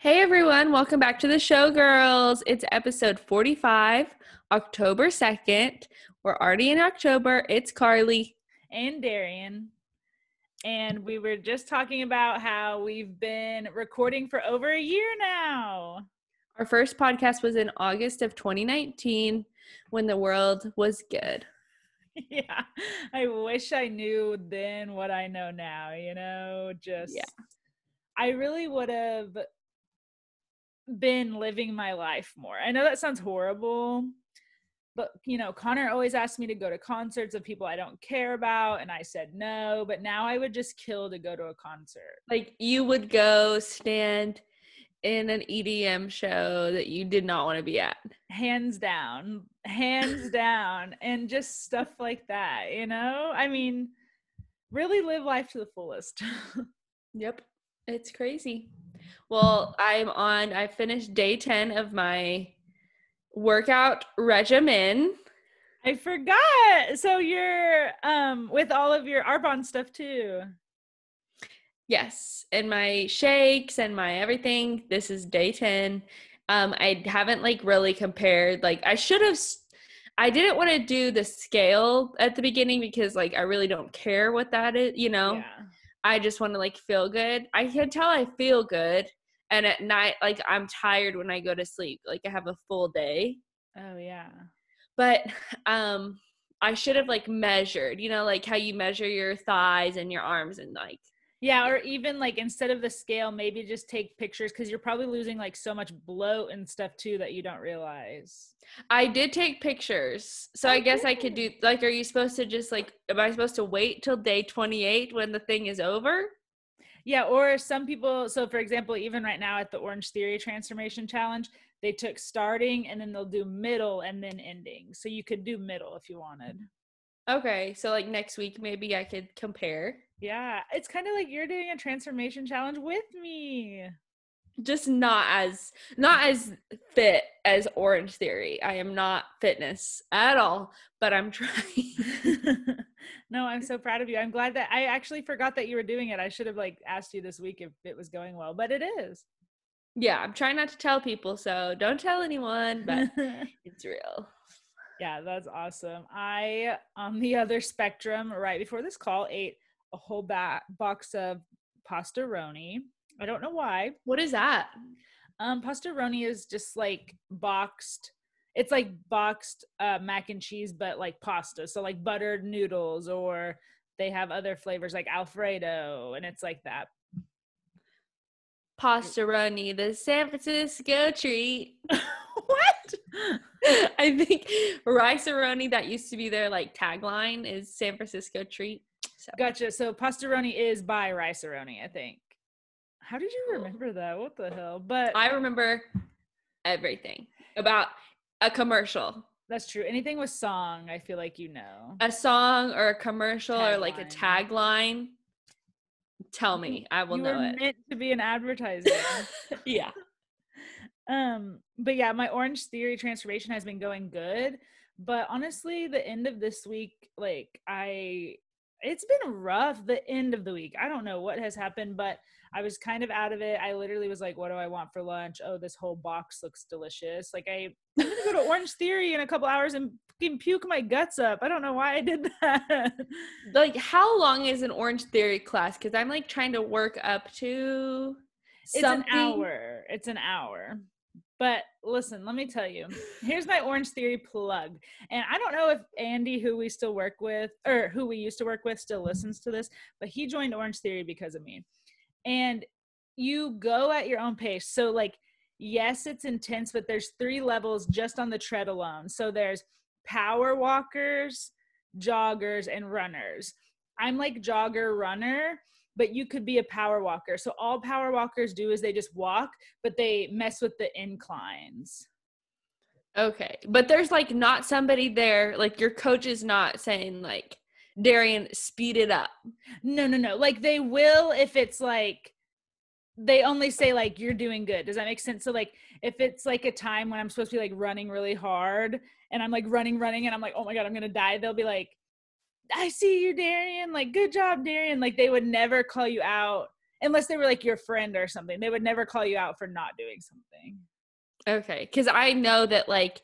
Hey everyone, welcome back to the show, girls. It's episode 45, October 2nd. We're already in October. It's Carly. and Darian. And we were just talking about how we've been recording for over a year now. Our first podcast was in August of 2019 when the world was good. yeah. I wish I knew then what I know now, you know, just Yeah. I really would have been living my life more. I know that sounds horrible, but you know, Connor always asked me to go to concerts of people I don't care about, and I said no. But now I would just kill to go to a concert. Like you would go stand in an EDM show that you did not want to be at. Hands down, hands down, and just stuff like that, you know? I mean, really live life to the fullest. Yep. It's crazy. Well, I'm on, I finished day 10 of my workout regimen. I forgot. So you're um with all of your Arbonne stuff too. Yes, and my shakes and my everything. This is day 10. Um I haven't like really compared like I should have s- I didn't want to do the scale at the beginning because like I really don't care what that is, you know. Yeah. I just want to like feel good. I can tell I feel good and at night like I'm tired when I go to sleep. Like I have a full day. Oh yeah. but um i should have like measured you know like how you measure your thighs and your arms and like Yeah, or even like instead of the scale, maybe just take pictures because you're probably losing like so much bloat and stuff too that you don't realize. i did take pictures so i guess i could do like are you supposed to just like am i supposed to wait till day 28 when the thing is over Yeah, or some people, so for example, even right now at the Orange Theory Transformation Challenge, they took starting and then they'll do middle and then ending. So you could do middle if you wanted. okay so like next week maybe i could compare Yeah, it's kind of like you're doing a transformation challenge with me. Just not as not as fit as orange theory i am not fitness at all but i'm trying no, I'm so proud of you. I'm glad that I actually forgot that you were doing it. I should have like asked you this week if it was going well, but it is. yeah i'm trying not to tell people so don't tell anyone but it's real yeah, that's awesome. I, on the other spectrum, right before this call, ate a whole ba- box of pastaroni. I don't know why. what is that Um, pastaroni is just like boxed. It's like boxed uh, mac and cheese, but like pasta. So like buttered noodles, or they have other flavors like Alfredo, and it's like that. Pastaroni, the San Francisco treat. what? I think rice-a-roni that used to be their like tagline is San Francisco treat. So Gotcha. So pastaroni is by Rice-A-Roni, I think. How did you remember that? What the hell? But I remember everything about a commercial, that's true. Anything with song, I feel like you know. a song or a commercial or like a Tagline. tagline. Tell me, I will you know it. meant to be an advertiser. yeah. um, but yeah, my Orange Theory transformation has been going good. But honestly, the end of this week, like I it's been rough the end of the week. I don't know what has happened, but I was kind of out of it. I literally was like, what do I want for lunch? Oh, this whole box looks delicious. Like I I'm gonna go to Orange Theory in a couple hours and fucking puke my guts up. I don't know why I did that. Like, how long is an Orange Theory class? Because I'm like trying to work up to It's something. an hour. It's an hour. But listen, let me tell you. Here's my Orange Theory plug. And I don't know if Andy, who we still work with, or who we used to work with, still listens to this, but he joined Orange Theory because of me. And you go at your own pace. So, like, yes, it's intense, but there's three levels just on the tread alone. So, there's power walkers, joggers, and runners. I'm like jogger runner but you could be a power walker. So all power walkers do is they just walk, but they mess with the inclines. Okay. But there's like not somebody there, like your coach is not saying like Darian, speed it up. No, no, no. Like they will if it's like they only say like you're doing good. Does that make sense? So like if it's like a time when I'm supposed to be like running really hard and I'm like running, running, and I'm like, oh my god, I'm gonna die, they'll be like, I see you, Darian. Like, good job, Darian. Like they would never call you out unless they were like your friend or something. They would never call you out for not doing something. Okay, because I know that like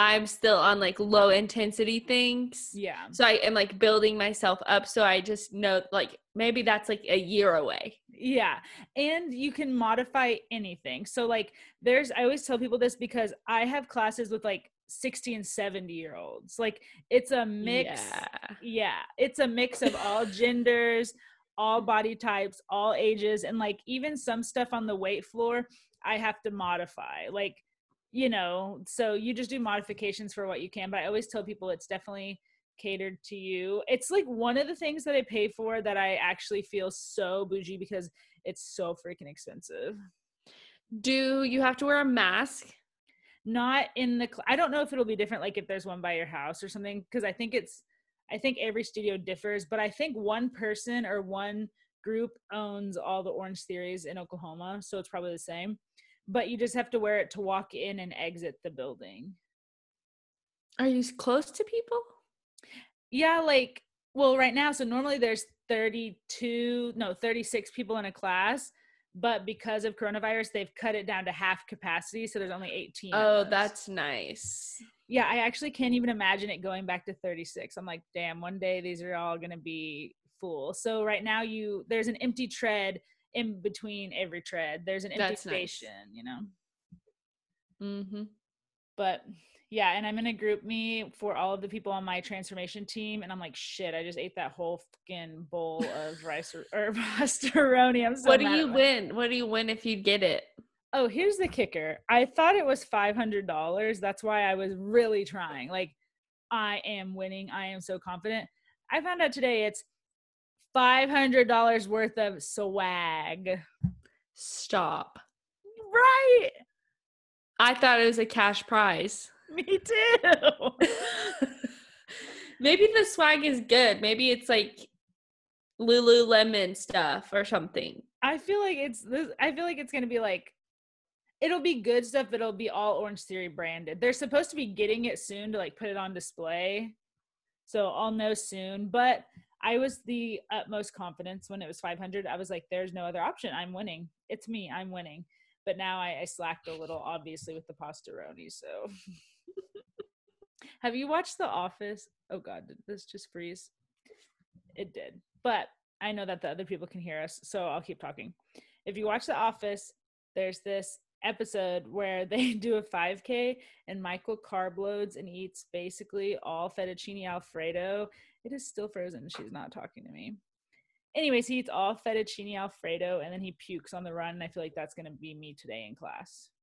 I'm still on like low intensity things. Yeah. So I am like building myself up. So I just know like maybe that's like a year away. Yeah. And you can modify anything. So like there's I always tell people this because I have classes with like 60 and 70 year olds. Like it's a mix. Yeah. Yeah. It's a mix of all genders, all body types, all ages and like even some stuff on the weight floor I have to modify. Like you know, so you just do modifications for what you can. But I always tell people it's definitely catered to you. It's like one of the things that I pay for that I actually feel so bougie because it's so freaking expensive. Do you have to wear a mask? Not in the, cl- I don't know if it'll be different, like if there's one by your house or something, because I think it's, I think every studio differs, but I think one person or one group owns all the Orange Theories in Oklahoma. So it's probably the same but you just have to wear it to walk in and exit the building. Are you close to people? Yeah, like well, right now, so normally there's 32, no, 36 people in a class, but because of coronavirus, they've cut it down to half capacity, so there's only 18. Oh, that's nice. Yeah, I actually can't even imagine it going back to 36. I'm like, damn, one day these are all to be full. So right now you there's an empty tread in between every tread. There's an empty That's nice. you know. Mm-hmm. But yeah, and I'm in a group me for all of the people on my transformation team, and I'm like, shit, I just ate that whole fucking bowl of rice or, or pastaroni. I'm so what do you win? What do you win if you get it? Oh, here's the kicker. I thought it was five hundred dollars. That's why I was really trying. Like, I am winning. I am so confident. I found out today it's five hundred dollars worth of swag. Stop. Right. I thought it was a cash prize. Me too. Maybe the swag is good. Maybe it's like Lululemon stuff or something. I feel like it's this. I feel like it's gonna be like, it'll be good stuff, but it'll be all Orange Theory branded. They're supposed to be getting it soon to like put it on display, so I'll know soon. But I was the utmost confidence when it was 500. I was like, there's no other option. I'm winning. It's me. I'm winning. But now I, I slacked a little, obviously, with the pastaroni. So, have you watched The Office? Oh God, did this just freeze? It did. But I know that the other people can hear us, so I'll keep talking. If you watch The Office, there's this episode where they do a 5K and Michael carb loads and eats basically all fettuccine alfredo. It is still frozen. She's not talking to me. Anyways, he eats all fettuccine alfredo and then he pukes on the run. And I feel like that's going to be me today in class.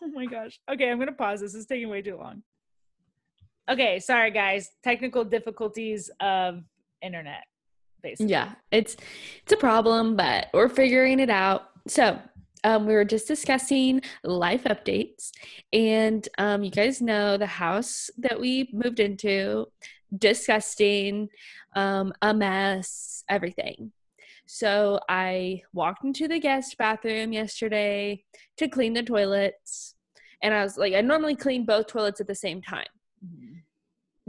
Oh my gosh. Okay, I'm going to pause. This is taking way too long. Okay, sorry guys. Technical difficulties of internet, basically. Yeah, it's it's a problem, but we're figuring it out. So, um, we were just discussing life updates, and um, you guys know the house that we moved into, disgusting, um, a mess, everything. So I walked into the guest bathroom yesterday to clean the toilets, and I was like, I normally clean both toilets at the same time Mhm.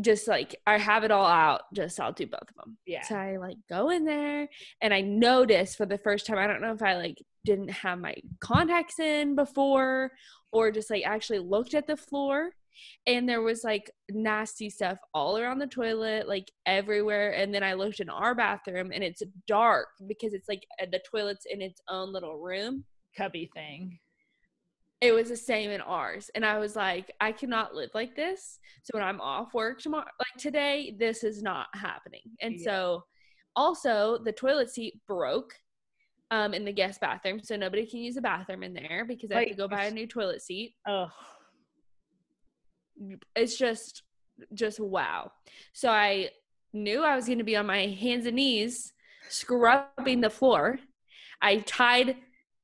just like I have it all out, just I'll do both of them. Yeah. So I like go in there and I noticed for the first time, I don't know if I like didn't have my contacts in before or just like actually looked at the floor and there was like nasty stuff all around the toilet, like everywhere. And then I looked in our bathroom and it's dark because it's like uh, the toilet's in its own little room Cubby thing. it was the same in ours and i was like i cannot live like this so when i'm off work tomorrow like today this is not happening and Yeah. so also the toilet seat broke um in the guest bathroom so nobody can use the bathroom in there because i have to go buy a new toilet seat Oh, it's just just wow. So i knew i was going to be on my hands and knees scrubbing the floor. I tied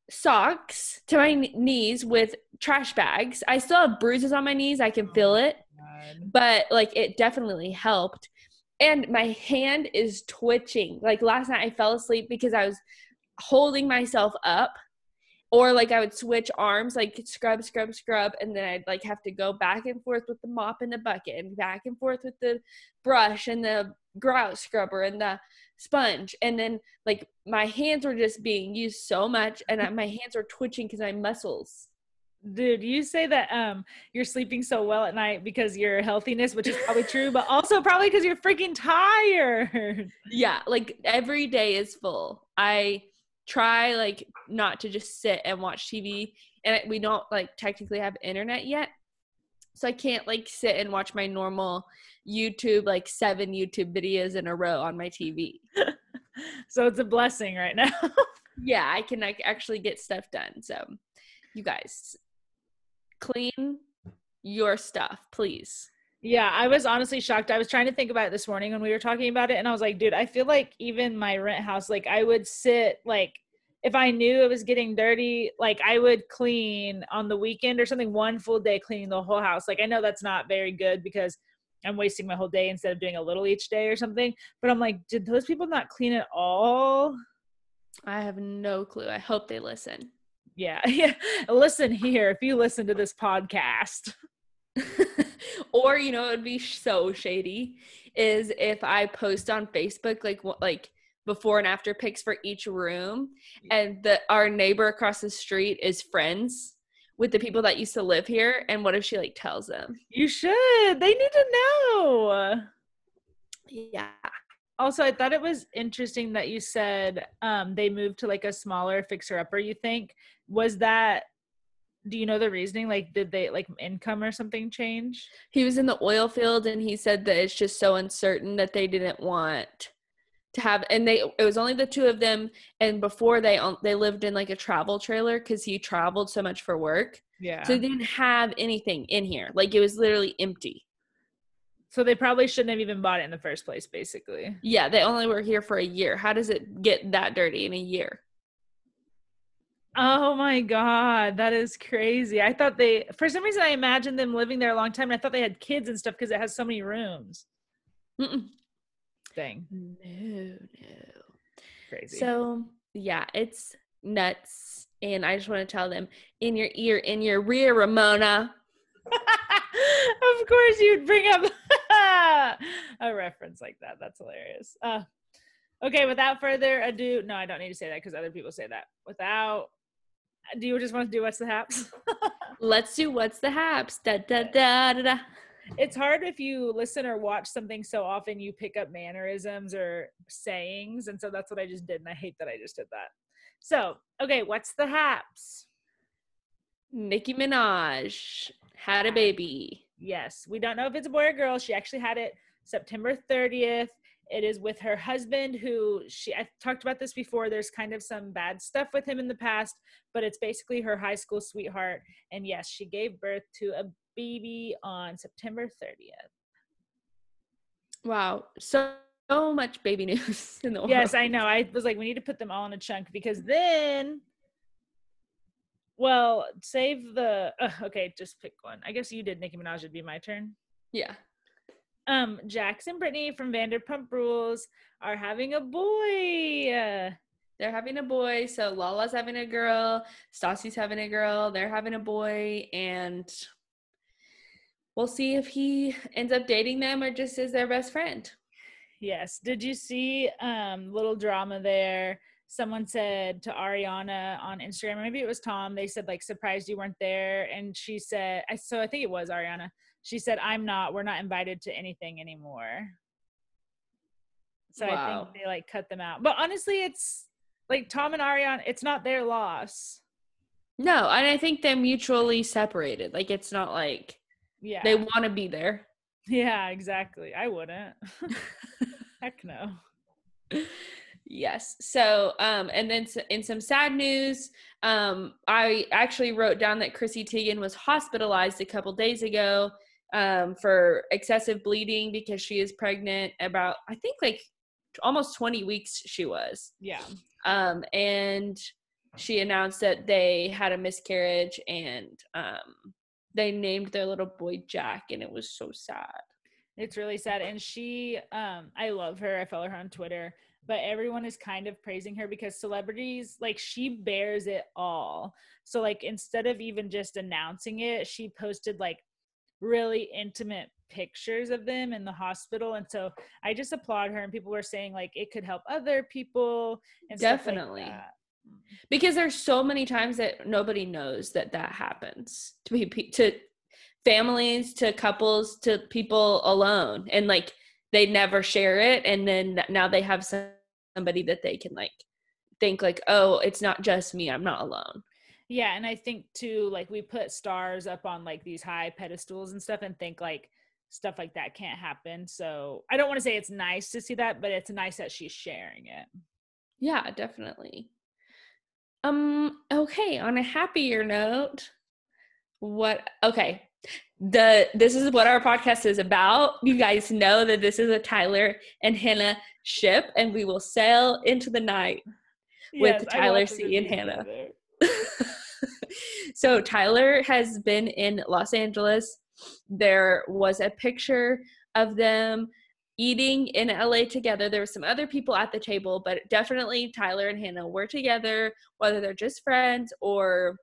socks to my knees with trash bags. I still have bruises on my knees i can feel it oh, God. but like it definitely helped. And my hand is twitching. Like last night i fell asleep because i was holding myself up or like I would switch arms, like scrub, scrub, scrub, and then I'd like have to go back and forth with the mop and the bucket, and back and forth with the brush and the grout scrubber and the sponge, and then like my hands were just being used so much, and I, my hands were twitching because my muscles. Dude, you say that um you're sleeping so well at night because your healthiness, which is probably true, but also probably because you're freaking tired. Yeah, like every day is full. I try like not to just sit and watch TV and we don't like technically have internet yet. So I can't like sit and watch my normal YouTube like seven YouTube videos in a row on my TV. so it's a blessing right now. yeah, I can like actually get stuff done. So you guys clean your stuff, please. Yeah, I was honestly shocked. I was trying to think about it this morning when we were talking about it, and I was like, dude, I feel like even my rent house, like I would sit like if I knew it was getting dirty, like I would clean on the weekend or something, one full day cleaning the whole house. Like I know that's not very good because I'm wasting my whole day instead of doing a little each day or something. But I'm like, did those people not clean at all? I have no clue. I hope they listen. Yeah. Yeah. listen here if you listen to this podcast. or you know it would be so shady is if I post on Facebook like what like before and after pics for each room and the our neighbor across the street is friends with the people that used to live here and what if she like tells them? You should. They need to know. Yeah. Also i thought it was interesting that you said um they moved to like a smaller fixer upper you think. Was that do you know the reasoning? Like did they like income or something change? He was in the oil field and he said that it's just so uncertain that they didn't want to have and they it was only the two of them. And before they they lived in like a travel trailer because he traveled so much for work. Yeah. so they didn't have anything in here. Like it was literally empty. So they probably shouldn't have even bought it in the first place basically. Yeah they only were here for a year. How does it get that dirty in a year Oh my god, that is crazy. I thought they for some reason I imagined them living there a long time and I thought they had kids and stuff because it has so many rooms. Mm-mm thing. No, no. Crazy. So, yeah, it's nuts. And I just want to tell them in your ear, in your rear, Ramona. of course, you'd bring up a reference like that. That's hilarious. Uh, okay, without further ado, no, I don't need to say that because other people say that. Without, Uh, do you just want to do what's the haps? Let's do what's the haps. Da da da da da. It's hard if you listen or watch something so often you pick up mannerisms or sayings and so that's what i just did and i hate that i just did that. So okay what's the haps? Nicki minaj had a baby. Yes we don't know if it's a boy or girl. She actually had it september 30th it is with her husband who she i talked about this before there's kind of some bad stuff with him in the past but it's basically her high school sweetheart and yes she gave birth to a baby on September 30th. Wow. So so much baby news in the world. Yes, I know. I was like, we need to put them all in a chunk because then well, save the uh, okay, just pick one. I guess you did Nicki Minaj would be my turn. Yeah. Um, Jackson and Brittany from Vanderpump Rules are having a boy. They're having a boy. So Lala's having a girl, Stassi's having a girl, they're having a boy, and we'll see if he ends up dating them or just is their best friend. Yes. Did you see um little drama there? Someone said to Ariana on Instagram, maybe it was Tom, they said like surprised you weren't there and she said I so I think it was Ariana. She said I'm not we're not invited to anything anymore. So wow. I think they like cut them out. But honestly, it's like Tom and Ariana, it's not their loss. No, and I think they're mutually separated. Like it's not like yeah. They want to be there. Yeah, exactly. I wouldn't. Heck no. Yes. So, um, and then in some sad news, um, I actually wrote down that Chrissy Teigen was hospitalized a couple days ago um, for excessive bleeding because she is pregnant. About I think like almost 20 weeks she was. Yeah. Um, and she announced that they had a miscarriage and um they named their little boy Jack, and it was so sad. It's really sad. And she, um, I love her. I follow her on Twitter, but everyone is kind of praising her because celebrities, like, she bears it all. So, like, instead of even just announcing it, she posted like really intimate pictures of them in the hospital. And so I just applaud her. And people were saying, like, it could help other people. And Definitely. Like because there's so many times that nobody knows that that happens to be to families to couples to people alone and like they never share it and then now they have somebody that they can like think like oh it's not just me i'm not alone yeah and i think too like we put stars up on like these high pedestals and stuff and think like stuff like that can't happen so i don't want to say it's nice to see that but it's nice that she's sharing it yeah definitely um okay on a happier note what okay the this is what our podcast is about. You guys know that this is a Tyler and Hannah ship, and we will sail into the night with yes, Tyler C and Hannah. so Tyler has been in Los Angeles. There was a picture of them eating in LA together. There were some other people at the table, but definitely Tyler and Hannah were together, whether they're just friends or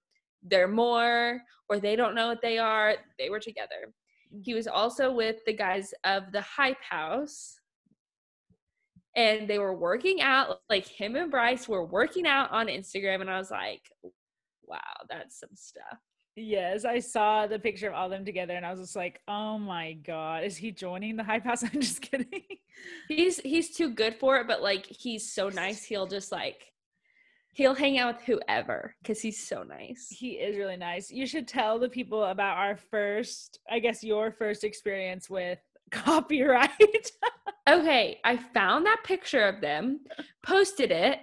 they're more or they don't know what they are. They were together. He was also with the guys of the Hype House. And they were working out, like him and Bryce were working out on Instagram. And I was like, wow, that's some stuff. Yes, I saw the picture of all them together and I was just like, "Oh my god, is he joining the Hype House? I'm just kidding. He's he's too good for it, but like he's so nice, he'll just like he'll hang out with whoever because he's so nice. He is really nice. You should tell the people about our first, I guess, your first experience with copyright. okay, I found that picture of them, posted it,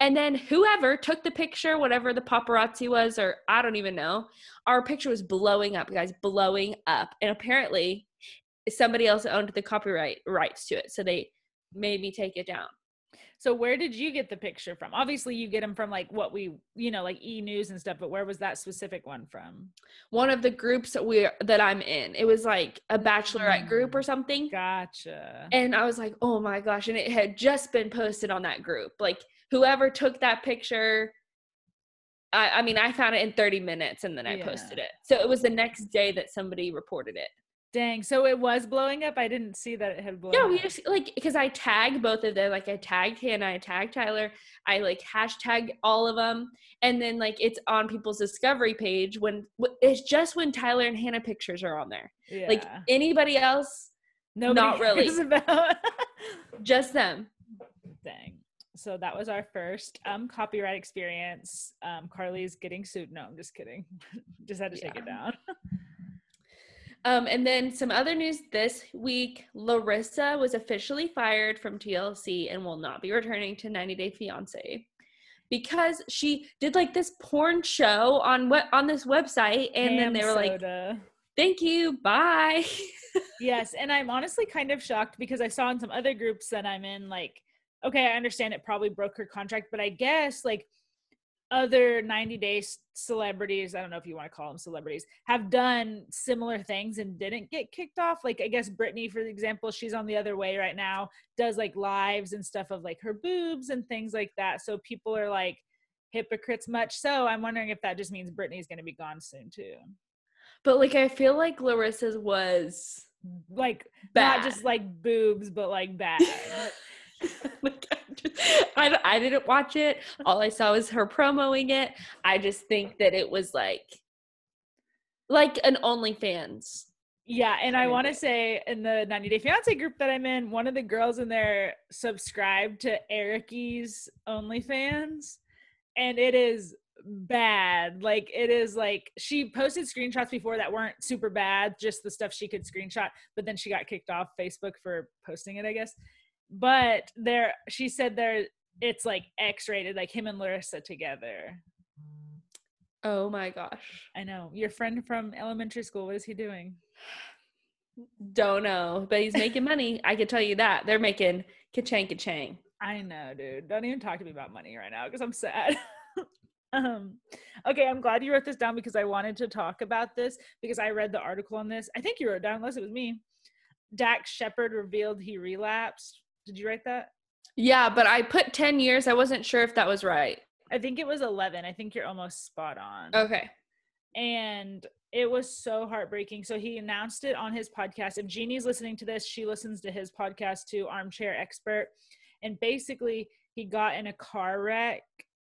and then whoever took the picture, whatever the paparazzi was, or I don't even know, our picture was blowing up, guys, blowing up. And apparently, somebody else owned the copyright rights to it. So they made me take it down. So where did you get the picture from? Obviously, you get them from like what we, you know, like E News and stuff. But where was that specific one from? One of the groups that we that I'm in. It was like a bachelorette group or mm, something. Gotcha. And I was like, oh my gosh! And it had just been posted on that group. Like whoever took that picture. I, I mean, I found it in 30 minutes and then I yeah. posted it. So it was the next day that somebody reported it. Dang. So it was blowing up. I didn't see that it had blown. Yeah, we just like because I tag both of them. Like I tagged Hannah, I tagged Tyler. I like hashtag all of them, and then like it's on people's discovery page when it's just when Tyler and Hannah pictures are on there. Yeah. Like anybody else, Nobody not really. About. just them. Dang. So that was our first um copyright experience. Um Carly's getting sued. No, I'm just kidding. just had to yeah. take it down. Um, and then some other news this week Larissa was officially fired from TLC and will not be returning to 90 Day Fiance because she did like this porn show on what on this website and Ham then they were soda. like thank you bye yes and i'm honestly kind of shocked because i saw in some other groups that i'm in like okay i understand it probably broke her contract but i guess like other 90 day celebrities i don't know if you want to call them celebrities have done similar things and didn't get kicked off. Like i guess britney for example she's on the other way right now does like lives and stuff of like her boobs and things like that. So people are like hypocrites much so. I'm wondering if that just means britney's going to be gone soon too. But like i feel like larissa's was like bad. not just like boobs but like bad I, I didn't watch it. All I saw was her promoting it. I just think that it was like, like an OnlyFans. Yeah, and I want to say in the 90 Day Fiance group that I'm in, one of the girls in there subscribed to Ericky's OnlyFans, and it is bad. Like it is like she posted screenshots before that weren't super bad, just the stuff she could screenshot, but then she got kicked off Facebook for posting it, I guess but there she said there it's like x-rated like him and larissa together. Oh my gosh. I know. Your friend from elementary school what is he doing? Don't know but he's making money. I can tell you that. They're making ka-chang ka-chang i know dude. Don't even talk to me about money right now because i'm sad. Um okay i'm glad you wrote this down because i wanted to talk about this because i read the article on this. I think you wrote down unless it was me. Dax Shepard revealed he relapsed. Did you write that? Yeah, but I put 10 years. I wasn't sure if that was right. I think it was 11. I think you're almost spot on. Okay. And it was so heartbreaking. So he announced it on his podcast. If Jeannie's listening to this, she listens to his podcast too, Armchair Expert. And basically, he got in a car wreck.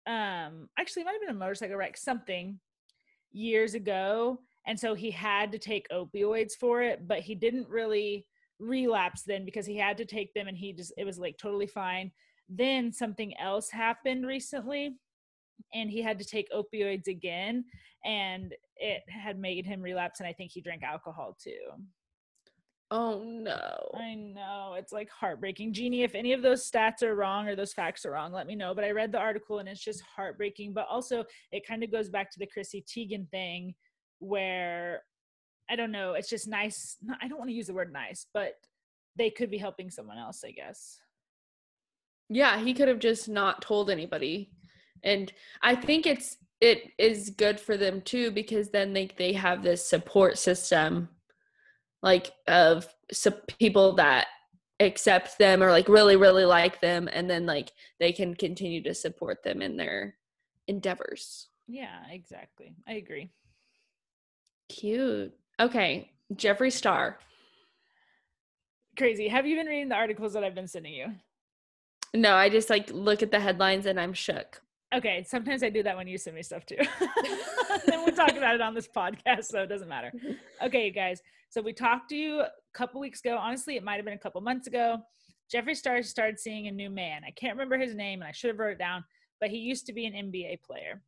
Um, actually, it might have been a motorcycle wreck, something years ago. And so he had to take opioids for it, but he didn't really relapse then because he had to take them and he just, it was like totally fine. Then something else happened recently and he had to take opioids again and it had made him relapse and i think he drank alcohol too. Oh no. I know. It's like heartbreaking. Jeannie if any of those stats are wrong or those facts are wrong let me know but i read the article and it's just heartbreaking but also it kind of goes back to the chrissy teigen thing where i don't know it's just nice i don't want to use the word nice but they could be helping someone else i guess. Yeah he could have just not told anybody and i think it's it is good for them too because then they they have this support system like of people that accept them or like really really like them and then like they can continue to support them in their endeavors. Yeah exactly i agree. Cute okay jeffree star crazy have you been reading the articles that i've been sending you no i just like look at the headlines and i'm shook Okay, sometimes I do that when you send me stuff too. then we'll talk about it on this podcast, so it doesn't matter. Okay, you guys. So we talked to you a couple weeks ago. Honestly, it might have been a couple months ago. Jeffree Star started seeing a new man. I can't remember his name, and I should have wrote it down, but he used to be an NBA player.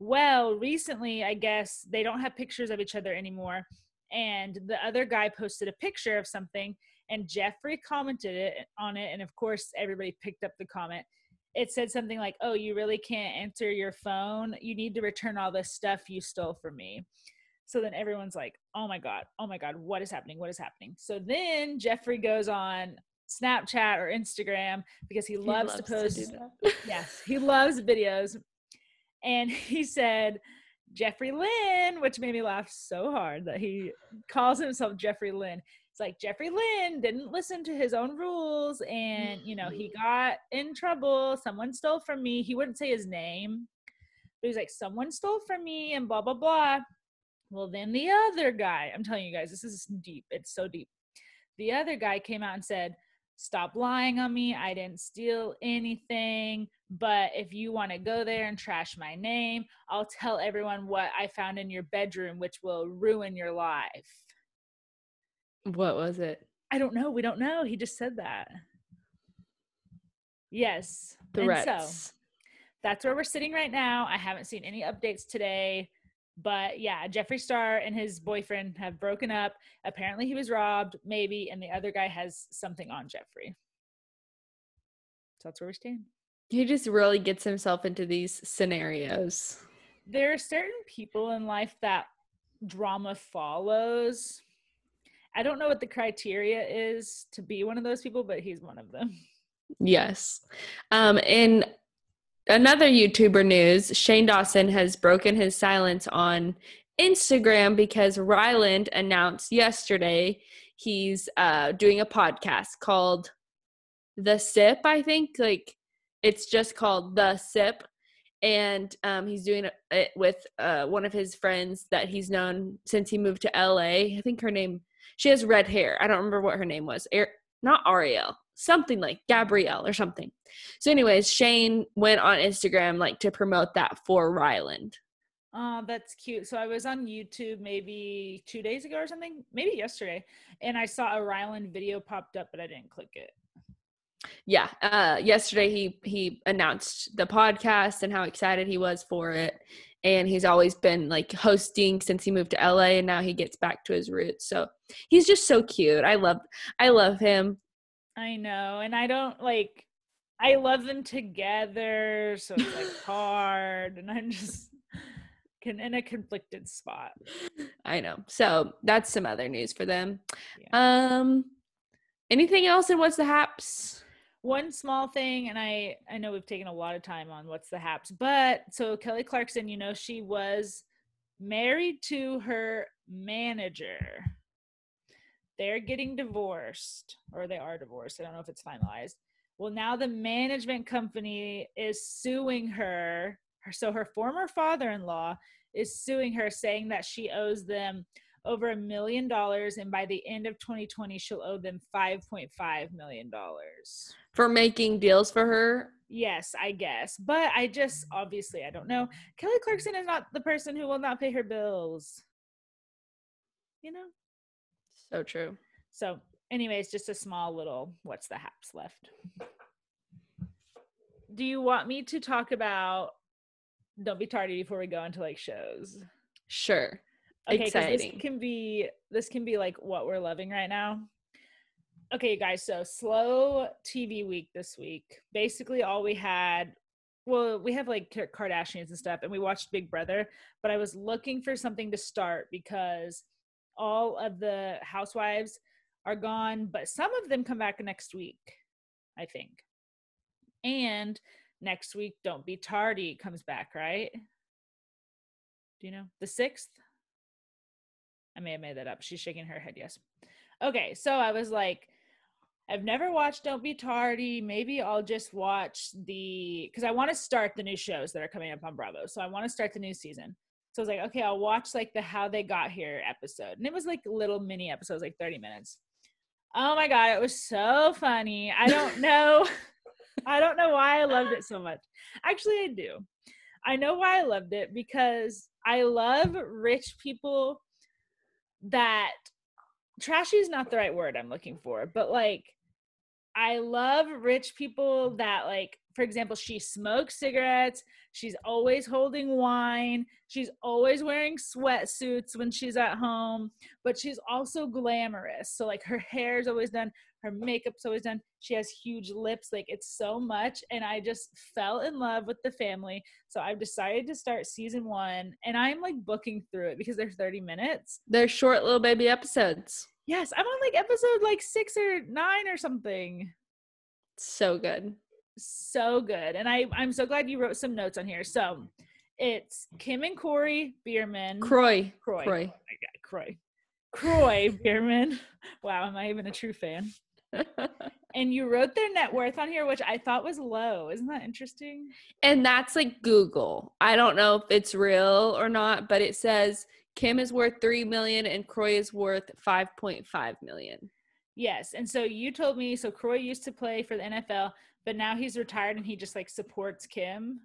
Well, recently, I guess they don't have pictures of each other anymore, and the other guy posted a picture of something, and Jeffree commented it on it, and of course, everybody picked up the comment it said something like, "Oh, you really can't answer your phone. You need to return all this stuff you stole from me." So then everyone's like, "Oh my god, oh my god, what is happening? What is happening?" So then Jeffree goes on Snapchat or Instagram because he, he loves, loves, to post. To yes, he loves videos, and he said. Jeffree Lynn, which made me laugh so hard that he calls himself Jeffree Lynn it's like Jeffree Lynn didn't listen to his own rules and you know he mm-hmm. got in trouble. Someone stole from me. He wouldn't say his name, but he's like, someone stole from me and blah blah blah. Well, then the other guy, I'm telling you guys, this is deep. It's so deep. The other guy came out and said, Stop lying on me. I didn't steal anything. But if you want to go there and trash my name, I'll tell everyone what I found in your bedroom, which will ruin your life. What was it? I don't know. We don't know. He just said that. Yes. Threats. And so that's where we're sitting right now. I haven't seen any updates today. But yeah, Jeffree Star and his boyfriend have broken up. Apparently he was robbed, maybe, and the other guy has something on Jeffree. So that's where we stand. He just really gets himself into these scenarios. There are certain people in life that drama follows I don't know what the criteria is to be one of those people, but he's one of them. Yes. Um, in another YouTuber news, Shane Dawson has broken his silence on Instagram because Ryland announced yesterday he's uh, doing a podcast called The Sip, I think. Like it's just called The Sip. And um, he's doing it with uh, one of his friends that he's known since he moved to LA. I think her name she has red hair. I don't remember what her name was. Ar- not Ariel, something like Gabrielle or something. So, anyways, Shane went on Instagram like to promote that for Ryland. Oh, that's cute. So I was on YouTube maybe two days ago or something, maybe yesterday, and I saw a Ryland video popped up, but I didn't click it. Yeah, uh, yesterday he he announced the podcast and how excited he was for it, and he's always been like hosting since he moved to LA and now he gets back to his roots. So he's just so cute. I love I love him. I know. And I don't like I love them together, so it's like hard and I'm just in a conflicted spot. I know. So that's some other news for them. Yeah. Um anything else in what's the haps? One small thing and i i know we've taken a lot of time on what's the haps but so kelly clarkson you know she was married to her manager they're getting divorced or they are divorced. I don't know if it's finalized. Well, now the management company is suing her. So her former father in law is suing her, saying that she owes them over a million dollars. And by the end of 2020, she'll owe them $5.5 million. For making deals for her? Yes, I guess. But I just, obviously, I don't know. Kelly Clarkson is not the person who will not pay her bills. You know? So true. So, anyways, just a small little what's the haps left. Do you want me to talk about Don't Be Tardy before we go into like shows? Sure. Okay, Exciting. this can be this can be like what we're loving right now. Okay, guys, so slow TV week this week. Basically all we had well, we have like Kardashians and stuff and we watched Big Brother, but I was looking for something to start because all of the housewives are gone, but some of them come back next week, I think. And next week, Don't Be Tardy comes back, right? Do you know? The 6th? I may have made that up. She's shaking her head, yes. Okay, so I was like, I've never watched Don't Be Tardy. Maybe I'll just watch the because I want to start the new shows that are coming up on Bravo. So I want to start the new season. So I was like, okay, I'll watch like the How They Got Here episode. And it was like little mini episodes, like 30 minutes. Oh my God, it was so funny. I don't know. I don't know why I loved it so much. Actually, I do. I know why I loved it because I love rich people that trashy is not the right word I'm looking for, but like I love rich people that like for example, she smokes cigarettes, she's always holding wine, she's always wearing sweatsuits when she's at home, but she's also glamorous. So like her hair's always done, her makeup's always done. She has huge lips, like it's so much and I just fell in love with the family. So I've decided to start season 1 and I'm like booking through it because they're 30 minutes. They're short little baby episodes. Yes, I'm on like episode like 6 or 9 or something. So good so good. And I, I'm so glad you wrote some notes on here. So it's Kim and Corey Biermann. Kroy. Kroy. Kroy. Oh Kroy. Kroy Biermann. Wow, am I even a true fan? and you wrote their net worth on here, which I thought was low. Isn't that interesting? And that's like Google. I don't know if it's real or not, but it says Kim is worth three million and Kroy is worth five point five million. Yes. And so you told me so Kroy used to play for the NFL but now he's retired and he just like supports Kim.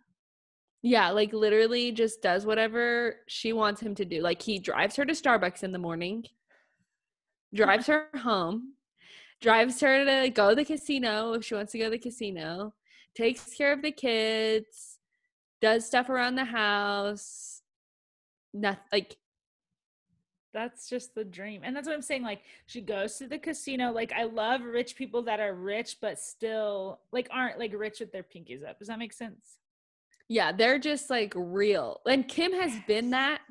Yeah, like literally just does whatever she wants him to do. Like he drives her to Starbucks in the morning, drives her home, drives her to go to the casino if she wants to go to the casino, takes care of the kids, does stuff around the house. Nothing like that's just the dream and that's what i'm saying like she goes to the casino like i love rich people that are rich but still like aren't like rich with their pinkies up does that make sense yeah they're just like real and kim has been that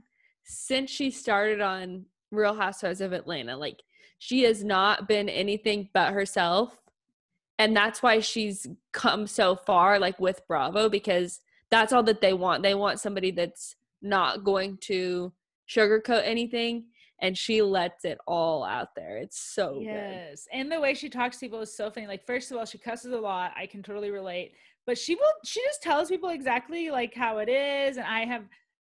since she started on real housewives of atlanta like she has not been anything but herself and that's why she's come so far like with bravo because that's all that they want they want somebody that's not going to sugarcoat anything and she lets it all out there. It's so yes. Good. And the way she talks to people is so funny. Like first of all, she cusses a lot. I can totally relate. But she will she just tells people exactly like how it is. And I have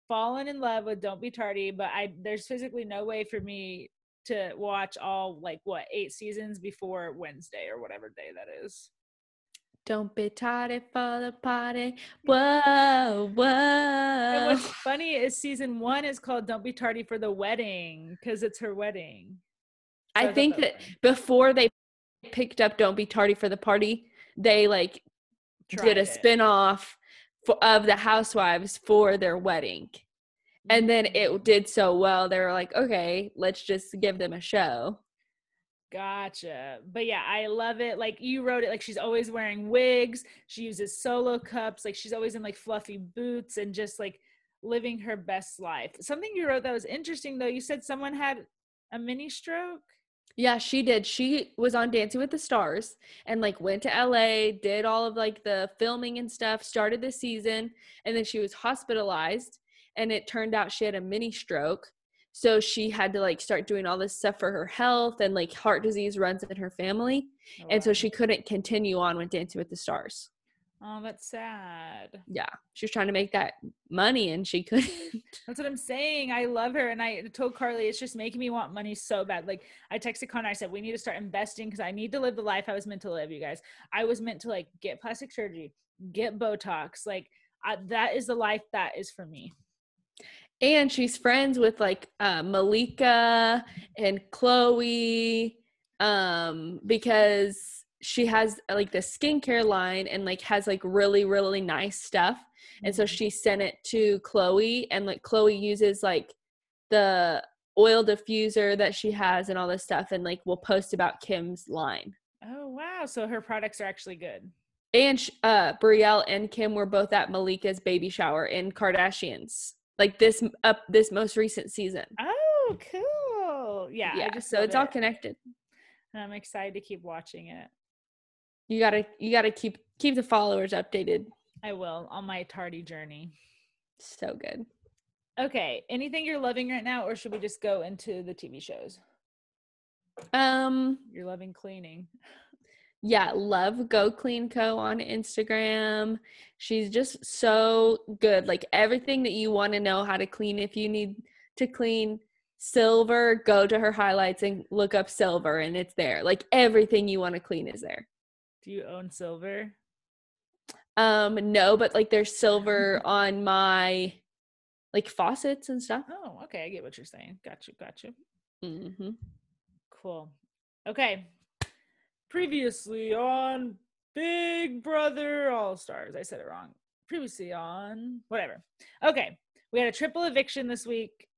fallen in love with Don't Be Tardy, but I there's physically no way for me to watch all like what eight seasons before Wednesday or whatever day that is. Don't be tardy for the party. Whoa, whoa. And what's funny is season one is called Don't Be Tardy for the Wedding because it's her wedding. So I think that before they picked up Don't Be Tardy for the Party, they like Tried did a spin off of the housewives for their wedding. And then it did so well, they were like, okay, let's just give them a show. Gotcha. But yeah, I love it. Like you wrote it, like she's always wearing wigs. She uses solo cups. Like she's always in like fluffy boots and just like living her best life. Something you wrote that was interesting though. You said someone had a mini stroke. Yeah, she did. She was on Dancing with the Stars and like went to LA, did all of like the filming and stuff, started the season, and then she was hospitalized and it turned out she had a mini stroke. So she had to like start doing all this stuff for her health and like heart disease runs in her family. Oh, And so she couldn't continue on with Dancing with the Stars. Oh, that's sad. Yeah. She was trying to make that money and she couldn't. That's what I'm saying. I love her. And I told Carly, it's just making me want money so bad. Like, I texted Connor, I said, we need to start investing because I need to live the life I was meant to live, you guys. I was meant to like get plastic surgery, get Botox. Like, I, that is the life that is for me. And she's friends with like uh, Malika and Khloé um because she has like the skincare line and like has like really really nice stuff and so Mhm. she sent it to Khloé and like Khloé uses like the oil diffuser that she has and all this stuff and like we'll post about Kim's line Oh, wow. So her products are actually good. and uh Brielle and Kim were both at Malika's baby shower in Kardashians like this up this most recent season Oh, cool. Yeah. I yeah just so it's all connected And I'm excited to keep watching it. you gotta you gotta keep keep the followers updated I will on my tardy journey. so good Okay. Anything you're loving right now, or should we just go into the TV shows? um You're loving cleaning. yeah love go clean co on instagram she's just so good like everything that you want to know how to clean if you need to clean silver go to her highlights and look up silver and it's there like everything you want to clean is there Do you own silver? um no but like there's silver on my like faucets and stuff Oh, okay. I get what you're saying. Got you. Got you. hmm Cool. Okay. Previously on Big Brother All Stars. I said it wrong. Previously on whatever. Okay. We had a triple eviction this week.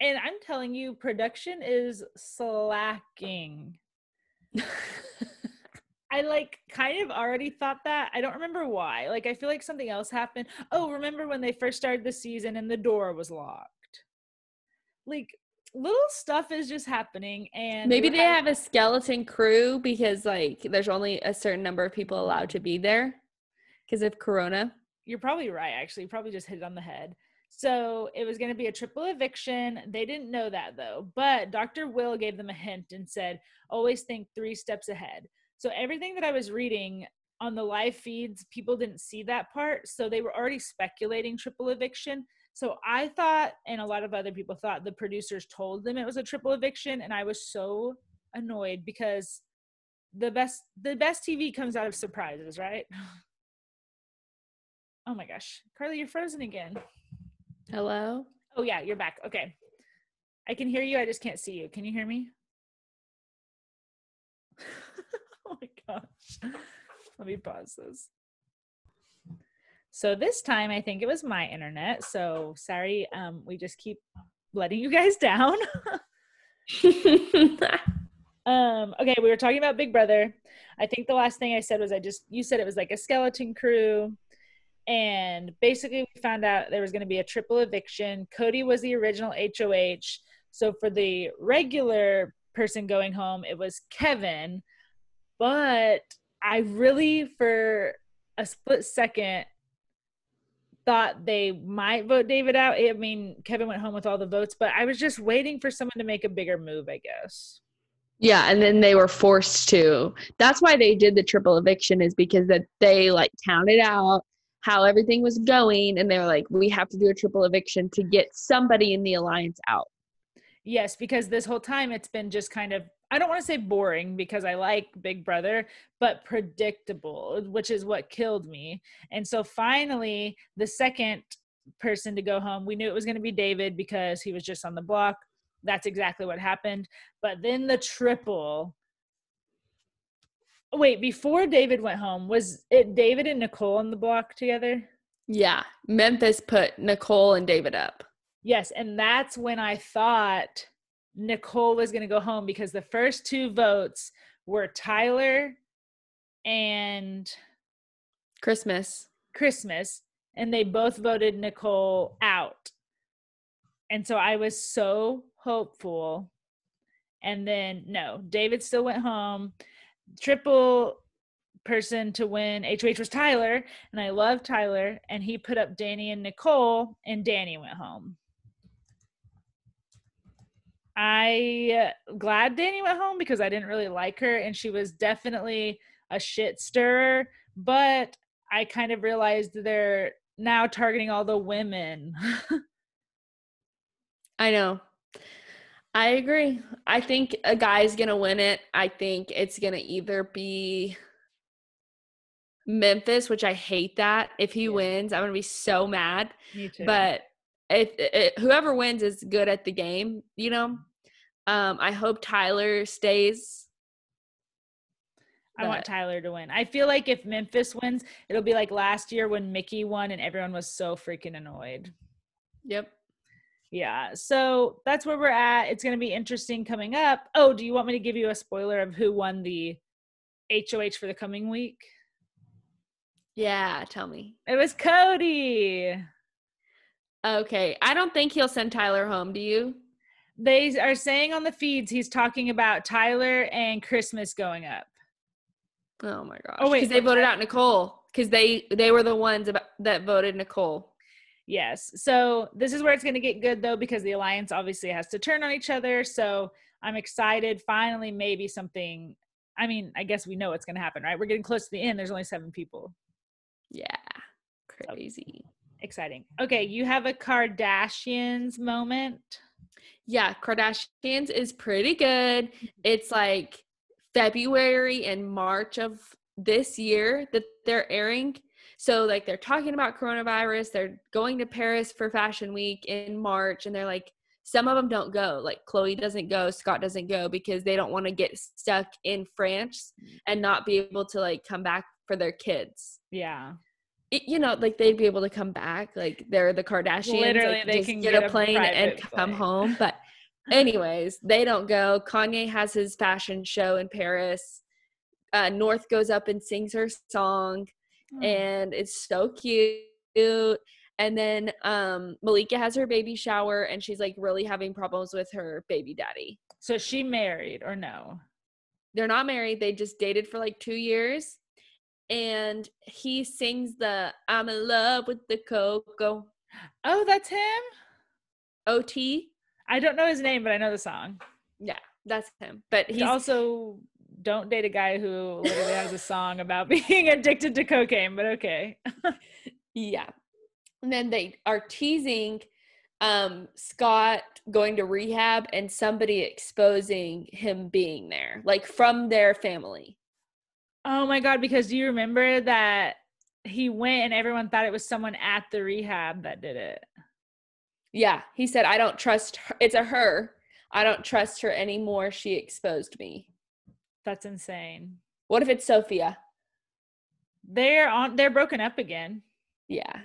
And I'm telling you, production is slacking. I like kind of already thought that. I don't remember why. Like I feel like something else happened. Oh, remember when they first started the season and the door was locked? Like little stuff is just happening and Maybe they having- have a skeleton crew because like there's only a certain number of people allowed to be there because of corona. You're probably right actually. You probably just hit it on the head. So it was going to be a triple eviction. They didn't know that though. But Dr. Will gave them a hint and said, always think three steps ahead. So everything that I was reading on the live feeds, people didn't see that part. So they were already speculating triple eviction. So I thought, and a lot of other people thought, the producers told them it was a triple eviction. And I was so annoyed because the best the best TV comes out of surprises, right? Oh my gosh. Carly, you're frozen again. Hello? Oh yeah, you're back. Okay. I can hear you. I just can't see you. Can you hear me? oh my gosh. Let me pause this. So this time I think it was my internet. So sorry, um, we just keep letting you guys down. um, okay, we were talking about Big Brother. I think the last thing I said was I just you said it was like a skeleton crew. And basically we found out there was going to be a triple eviction. Cody was the original HOH. So for the regular person going home, it was Kevin. But I really for a split second thought they might vote David out. I mean, Kevin went home with all the votes, but I was just waiting for someone to make a bigger move, I guess. yeah, and then they were forced to. That's why they did the triple eviction is because that they like counted out how everything was going and they were like we have to do a triple eviction to get somebody in the alliance out. Yes, because this whole time it's been just kind of I don't want to say boring because I like Big Brother, but predictable, which is what killed me. And so finally, the second person to go home, we knew it was going to be David because he was just on the block. That's exactly what happened. But then the triple. Wait, before David went home, was it David and Nicole on the block together? Yeah, Memphis put Nicole and David up. Yes, and that's when I thought Nicole was going to go home because the first two votes were Tyler and Christmas. Christmas, and they both voted Nicole out. And so I was so hopeful. And then, no, David still went home. Triple person to win HOH was Tyler, and I love Tyler. And he put up Danny and Nicole, and Danny went home. I glad Danny went home because I didn't really like her and she was definitely a shit stirrer, but I kind of realized they're now targeting all the women. I know. I agree. I think a guy's going to win it. I think it's going to either be Memphis, which I hate that. If he Yeah. wins, I'm going to be so mad. Me too. But if, it, whoever wins is good at the game, you know. Um, I hope Tyler stays. I want Tyler to win. I feel like if Memphis wins, it'll be like last year when Michie won and everyone was so freaking annoyed. Yep. Yeah. So that's where we're at. It's going to be interesting coming up. Oh, do you want me to give you a spoiler of who won the HOH for the coming week? Yeah, tell me. It was Cody. Okay, I don't think he'll send Tyler home. Do you? They are saying on the feeds he's talking about Tyler and Christmas going up. Oh my gosh! Oh, wait, because they voted out Nicole. Because they they were the ones about, that voted Nicole. Yes. So this is where it's going to get good though, because the alliance obviously has to turn on each other. So I'm excited. Finally, maybe something. I mean, I guess we know what's going to happen, right? We're getting close to the end. There's only seven people. Yeah, crazy. Exciting. Okay, you have a Kardashians moment. Yeah, Kardashians is pretty good. Mm-hmm. It's like February and March of this year that they're airing. So like they're talking about coronavirus, they're going to Paris for Fashion Week in March and they're like some of them don't go. Like Khloé doesn't go, Scott doesn't go because they don't want to get stuck in France and not be able to like come back for their kids. Yeah. It- you know, like they'd be able to come back. Like they're the Kardashians. Literally, like, they can get, get a plane and come plane. home. But anyways, they don't go. Kanye has his fashion show in Paris. Uh, North goes up and sings her song, Hmm. and it's so cute. And then um, Malika has her baby shower, and she's like really having problems with her baby daddy. so she married or no? They're not married. They just dated for like two years. And he sings the I'm in love with the Coco Oh, that's him. OT. I don't know his name, but I know the song. Yeah, that's him. But he's also don't date a guy who literally has a song about being addicted to cocaine. But okay. yeah. And then they are teasing um Scott going to rehab and somebody exposing him being there, like from their family. Oh my god! Because do you remember that he went and everyone thought it was someone at the rehab that did it? Yeah, he said I don't trust her. It's a her. I don't trust her anymore. She exposed me. That's insane. What if it's Sofia? They're on. They're broken up again. Yeah.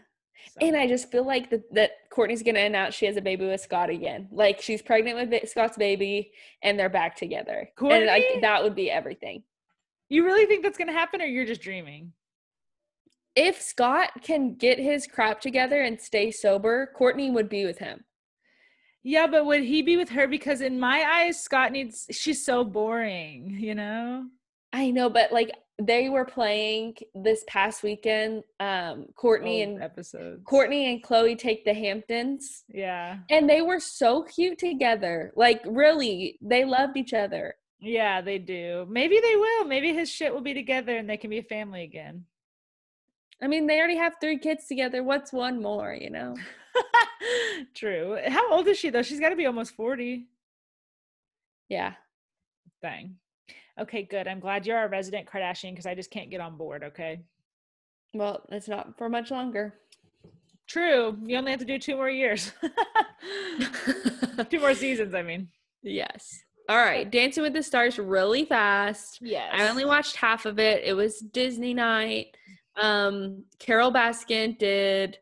so- And I just feel like that that Kourtney's gonna announce she has a baby with Scott again. Like she's pregnant with Scott's baby, and they're back together. And Kourtney? like that would be everything. You really think that's gonna happen, or you're just dreaming? If Scott can get his crap together and stay sober, Kourtney would be with him. Yeah, but would he be with her? Because in my eyes, Scott needs. She's so boring. You know. I know, but like they were playing this past weekend. Um, Kourtney Old and episodes. Kourtney and Khloé take the Hamptons, Yeah. and they were so cute together. Like really, they loved each other. Yeah, they do. Maybe they will. Maybe his shit will be together and they can be a family again. I mean, they already have three kids together. What's one more, you know? True. How old is she though? She's got to be almost 40. Yeah. Dang. Okay, good. I'm glad you're a resident Kardashian because I just can't get on board, okay? Well, it's not for much longer. True. You only have to do two more years. two more seasons, I mean. yes. All right. Dancing with the Stars really fast. Yes. I only watched half of it. It was Disney night. Um, Carole Baskin did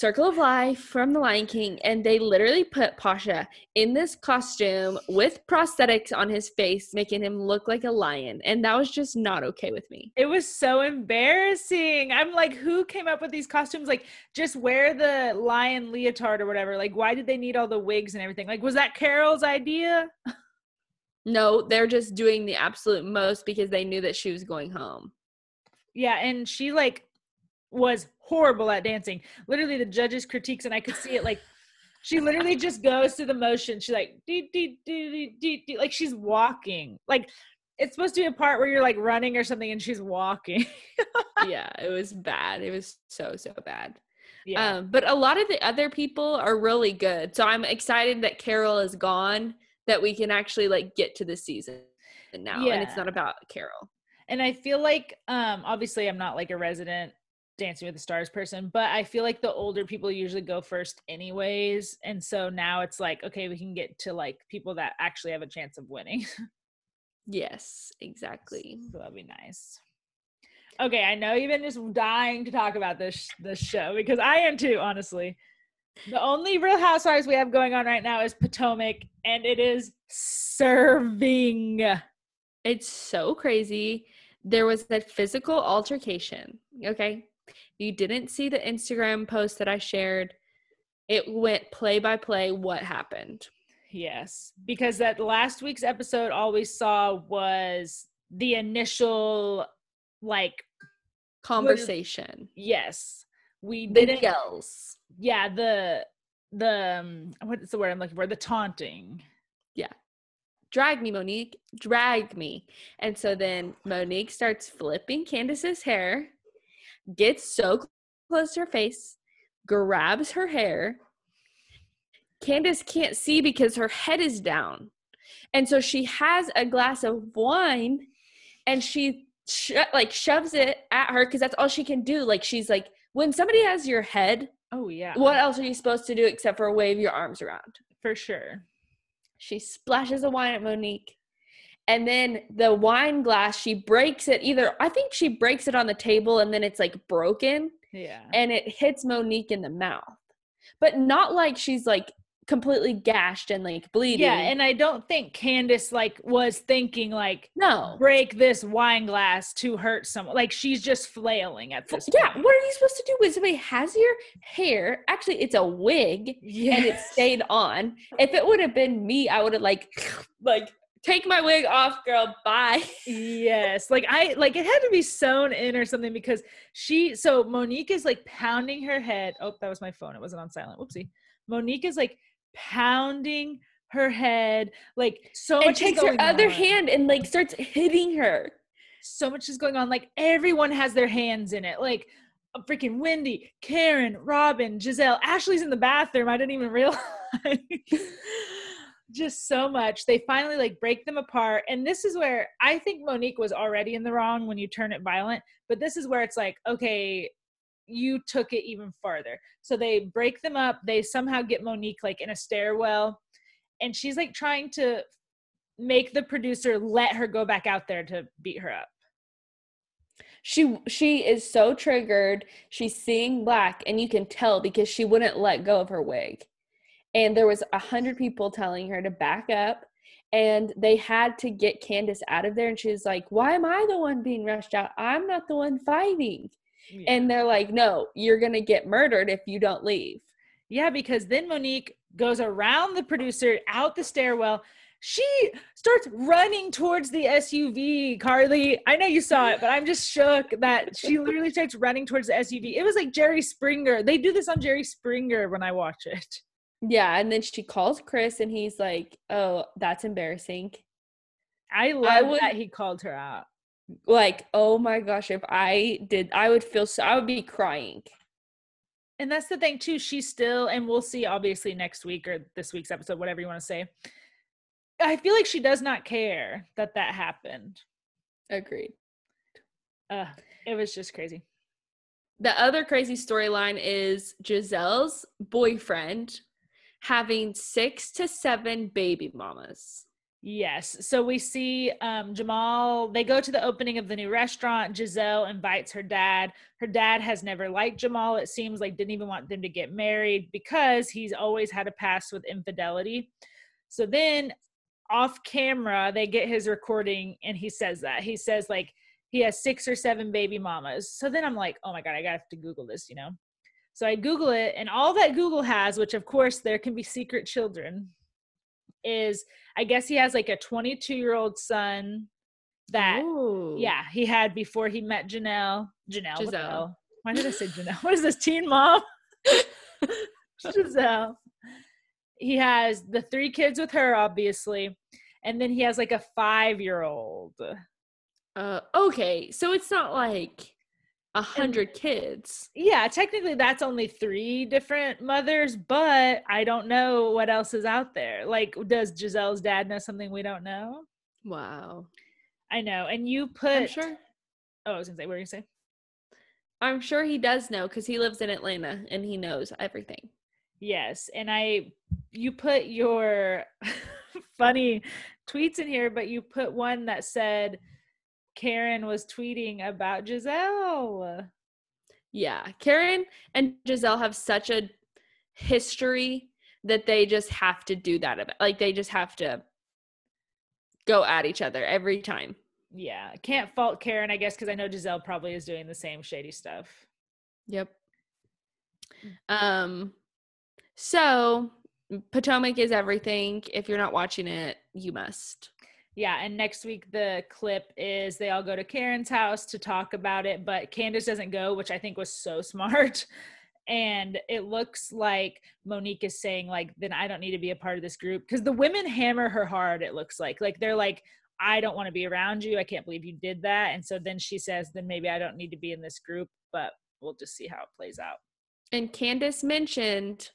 Circle of Life from The Lion King, and they literally put Pasha in this costume with prosthetics on his face, making him look like a lion. And that was just not okay with me. It was so embarrassing. I'm like, who came up with these costumes? Like, just wear the lion leotard or whatever. Like, why did they need all the wigs and everything? Like, was that Carole's idea? No, they're just doing the absolute most because they knew that she was going home. Yeah, and she like was horrible at dancing. Literally, the judges' critiques, and I could see it like she literally just goes through the motion. She like dee, dee, dee, dee, dee, dee, like she's walking. Like it's supposed to be a part where you're like running or something and she's walking. yeah, it was bad. It was so so bad. Yeah. Um, but a lot of the other people are really good. So I'm excited that Carole is gone, that we can actually like get to the season now. Yeah. And it's not about Carole. And I feel like um obviously I'm not like a resident Dancing with the Stars person, but I feel like the older people usually go first anyways. And so now it's like, okay, we can get to like people that actually have a chance of winning. yes, exactly. So that'd be nice. Okay, I know you've been just dying to talk about this this show because I am too, honestly. The only Real Housewives we have going on right now is Potomac, and it is serving. It's so crazy. There was that physical altercation. Okay, you didn't see the Instagram post that I shared, it went play by play what happened. Yes, because that last week's episode all we saw was the initial like conversation. yes. We the didn't yells. Yeah, the the um, what's the word I'm looking for? The taunting. Yeah. Drag me, Monique. Drag me. And so then Monique starts flipping Candiace's hair gets so close to her face, grabs her hair. Candiace can't see because her head is down. And so she has a glass of wine and she sh- like shoves it at her because that's all she can do. Like she's like, when somebody has your head, oh yeah, what else are you supposed to do except for wave your arms around? For sure. She splashes the wine at Monique and then the wine glass she breaks it either i think she breaks it on the table and then it's like broken. Yeah. And it hits monique in the mouth. But not like she's like completely gashed and like bleeding. Yeah and i don't think candiace like was thinking like no. break this wine glass to hurt someone like she's just flailing at this yeah point. what are you supposed to do when somebody has your hair actually it's a wig yes. and it stayed on? If it would have been me i would have like like take my wig off girl. Bye. Yes. Like i like it had to be sewn in or something because she so monique is like pounding her head. Oh that was my phone. It wasn't on silent. Whoopsie. Monique is like pounding her head like so and much takes her other on. hand and like starts hitting her. So much is going on. Like everyone has their hands in it. Like freaking wendy karen robin gizelle ashley's in the bathroom. I didn't even realize just so much. They finally like break them apart. And this is where I think Monique was already in the wrong when you turn it violent. But this is where it's like, okay, you took it even farther. So they break them up. They somehow get Monique like in a stairwell. And she's like trying to make the producer let her go back out there to beat her up. She she is so triggered. She's seeing black and you can tell because she wouldn't let go of her wig and there was a hundred people telling her to back up and they had to get candiace out of there and she was like why am i the one being rushed out i'm not the one fighting yeah. and they're like no you're gonna get murdered if you don't leave yeah because then monique goes around the producer out the stairwell she starts running towards the SUV. Carly, I know you saw it, but I'm just shook that she literally starts running towards the SUV. It was like Jerry Springer. They do this on Jerry Springer when I watch it. Yeah, and then she calls Chris and he's like, "Oh, that's embarrassing." I love I would, that he called her out. Like, oh my gosh, if I did, I would feel so I would be crying. And that's the thing too, she's still and we'll see obviously next week or this week's episode whatever you want to say. I feel like she does not care that that happened. Agreed. Uh, it was just crazy. The other crazy storyline is Gizelle's boyfriend having six to seven baby mamas. Yes. So we see um, Jamal, they go to the opening of the new restaurant. Gizelle invites her dad. Her dad has never liked Jamal. It seems like didn't even want them to get married because he's always had a past with infidelity. So then off camera, they get his recording and he says that. He says, like, he has six or seven baby mamas. So then I'm like, oh my God, I gotta have to Google this, you know? So I Google it, and all that Google has, which of course there can be secret children, is I guess he has like a 22 year old son that, Ooh. yeah, he had before he met Janelle. Janelle. Gizelle. Why did I say Janelle? What is this, teen mom? Gizelle. he has the three kids with her, obviously, and then he has like a five year old. Uh, okay, so it's not like a hundred kids. Yeah, technically that's only three different mothers, but I don't know what else is out there. Like, does Gizelle's dad know something we don't know? Wow. I know. And you put. I'm sure. Oh, I was gonna say. What were you gonna say? I'm sure he does know because he lives in Atlanta and he knows everything. Yes, and I, you put your funny tweets in here, but you put one that said Karen was tweeting about Gizelle. Yeah, Karen and Gizelle have such a history that they just have to do that. About like they just have to go at each other every time. Yeah, can't fault Karen, I guess, because I know Gizelle probably is doing the same shady stuff. Yep. Um, so Potomac is everything. If you're not watching it, you must. Yeah, and next week the clip is they all go to Karen's house to talk about it, but Candiace doesn't go, which I think was so smart. And it looks like Monique is saying, like, then I don't need to be a part of this group. Because the women hammer her hard, it looks like. Like they're like, I don't want to be around you. I can't believe you did that. And so then she says, then maybe I don't need to be in this group, but we'll just see how it plays out. And Candiace mentioned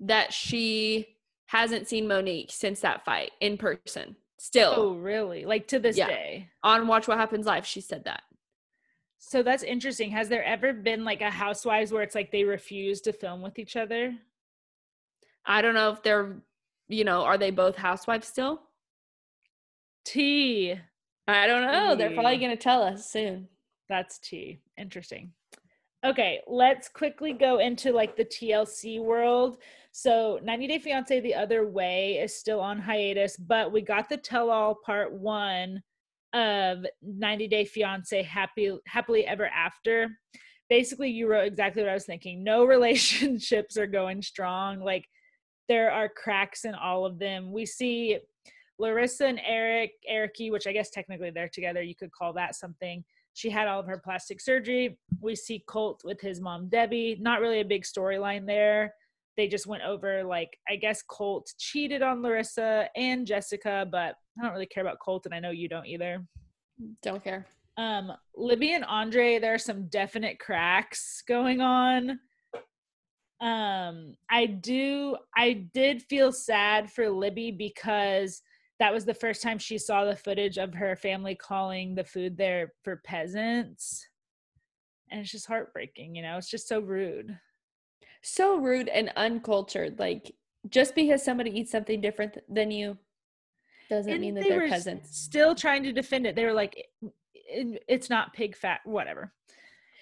that she hasn't seen Monique since that fight in person. Still. Oh, really? Like to this Yeah. day. On Watch What Happens Live, she said that. So that's interesting. Has there ever been like a housewives where it's like they refuse to film with each other? I don't know if they're, you know, are they both housewives still? T. I don't know. They're probably going to tell us soon. That's T. Interesting. Okay, let's quickly go into like the TLC world. So 90 Day Fiance The Other Way is still on hiatus, but we got the tell all part one of 90 Day Fiance Happy Happily Ever After. Basically, you wrote exactly what I was thinking. No relationships are going strong. Like there are cracks in all of them. We see Larissa and Eric, Ericy, which I guess technically they're together. You could call that something. She had all of her plastic surgery. We see Colt with his mom, Debbie. Not really a big storyline there. They just went over, like, I guess Colt cheated on Larissa and Jessica, but I don't really care about Colt, and I know you don't either. Don't care. Um, Libby and Andre, there are some definite cracks going on. Um, I do, I did feel sad for Libby because that was the first time she saw the footage of her family calling the food there for peasants. And it's just heartbreaking, you know, it's just so rude. So rude and uncultured. Like, just because somebody eats something different than you doesn't And mean that they they're were peasants. Still trying to defend it. They were like, it's not pig fat, whatever.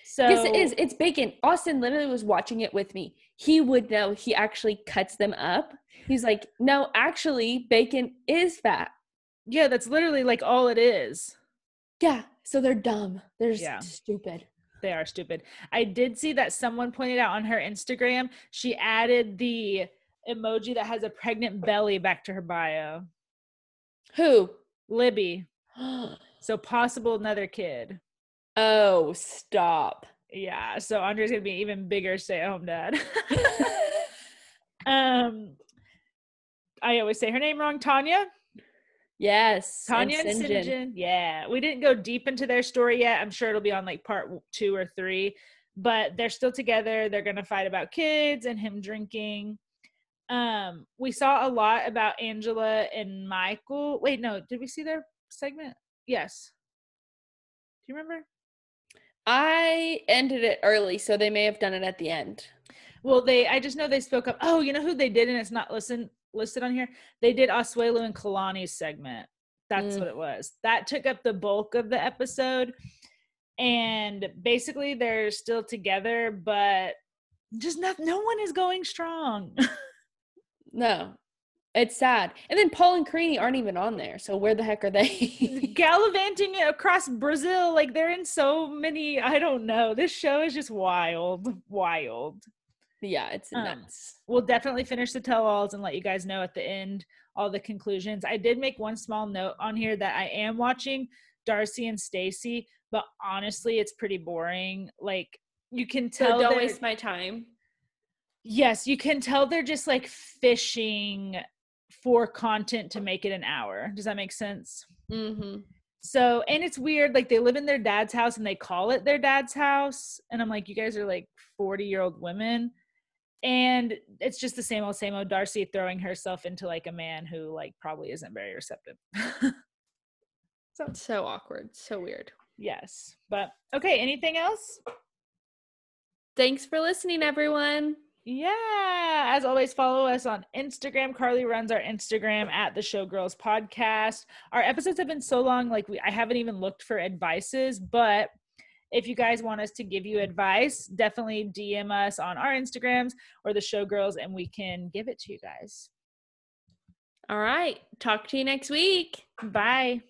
So yes, it is. It's bacon. Austin literally was watching it with me. He would know. He actually cuts them up. He's like, no, actually, bacon is fat. Yeah, that's literally like all it is. Yeah. So they're dumb. They're just Yeah. stupid. They are stupid. I did see that someone pointed out on her Instagram, she added the emoji that has a pregnant belly back to her bio. Who? Libby. So possible another kid. oh, stop. Yeah. So Andre's gonna be even bigger stay at home dad. um I always say her name wrong, Tania. yes. Tania and. John. John. Yeah, we didn't go deep into their story yet. I'm sure it'll be on like part two or three, but they're still together. They're gonna fight about kids and him drinking. Um, we saw a lot about Angela and Michael. Wait, no, did we see their segment? Yes. Do you remember? I ended it early, so they may have done it at the end. Well, they I just know they spoke up. Oh, you know who they did, and it's not listen listed on here. They did Asuelu and Kalani's segment. That's Mm. what it was. That took up the bulk of the episode. And basically they're still together, but just not no one is going strong. No. It's sad. And then Paul and Karine aren't even on there. So where the heck are they? Gallivanting across Brazil, like they're in so many, I don't know. This show is just wild, wild. yeah, it's Um, nuts. we'll definitely finish the tell-alls and let you guys know at the end all the conclusions. I did make one small note on here that I am watching Darcy and Stacy, but honestly, it's pretty boring. Like you can So tell. don't waste my time. Yes, you can tell they're just like fishing for content to make it an hour. Does that make sense? Mm-hmm. So, and it's weird. Like they live in their dad's house and they call it their dad's house. And I'm like, you guys are like 40 year old women. And it's just the same old, same old Darcy throwing herself into like a man who like probably isn't very receptive. so, so awkward. So weird. Yes. But okay. Anything else? Thanks for listening, everyone. Yeah. As always, follow us on Instagram. Carly runs our Instagram at the Showgirls Podcast. Our episodes have been so long, like we I haven't even looked for advices, but if you guys want us to give you advice, definitely DM us on our Instagrams or the Showgirls and we can give it to you guys. All right. Talk to you next week. Bye.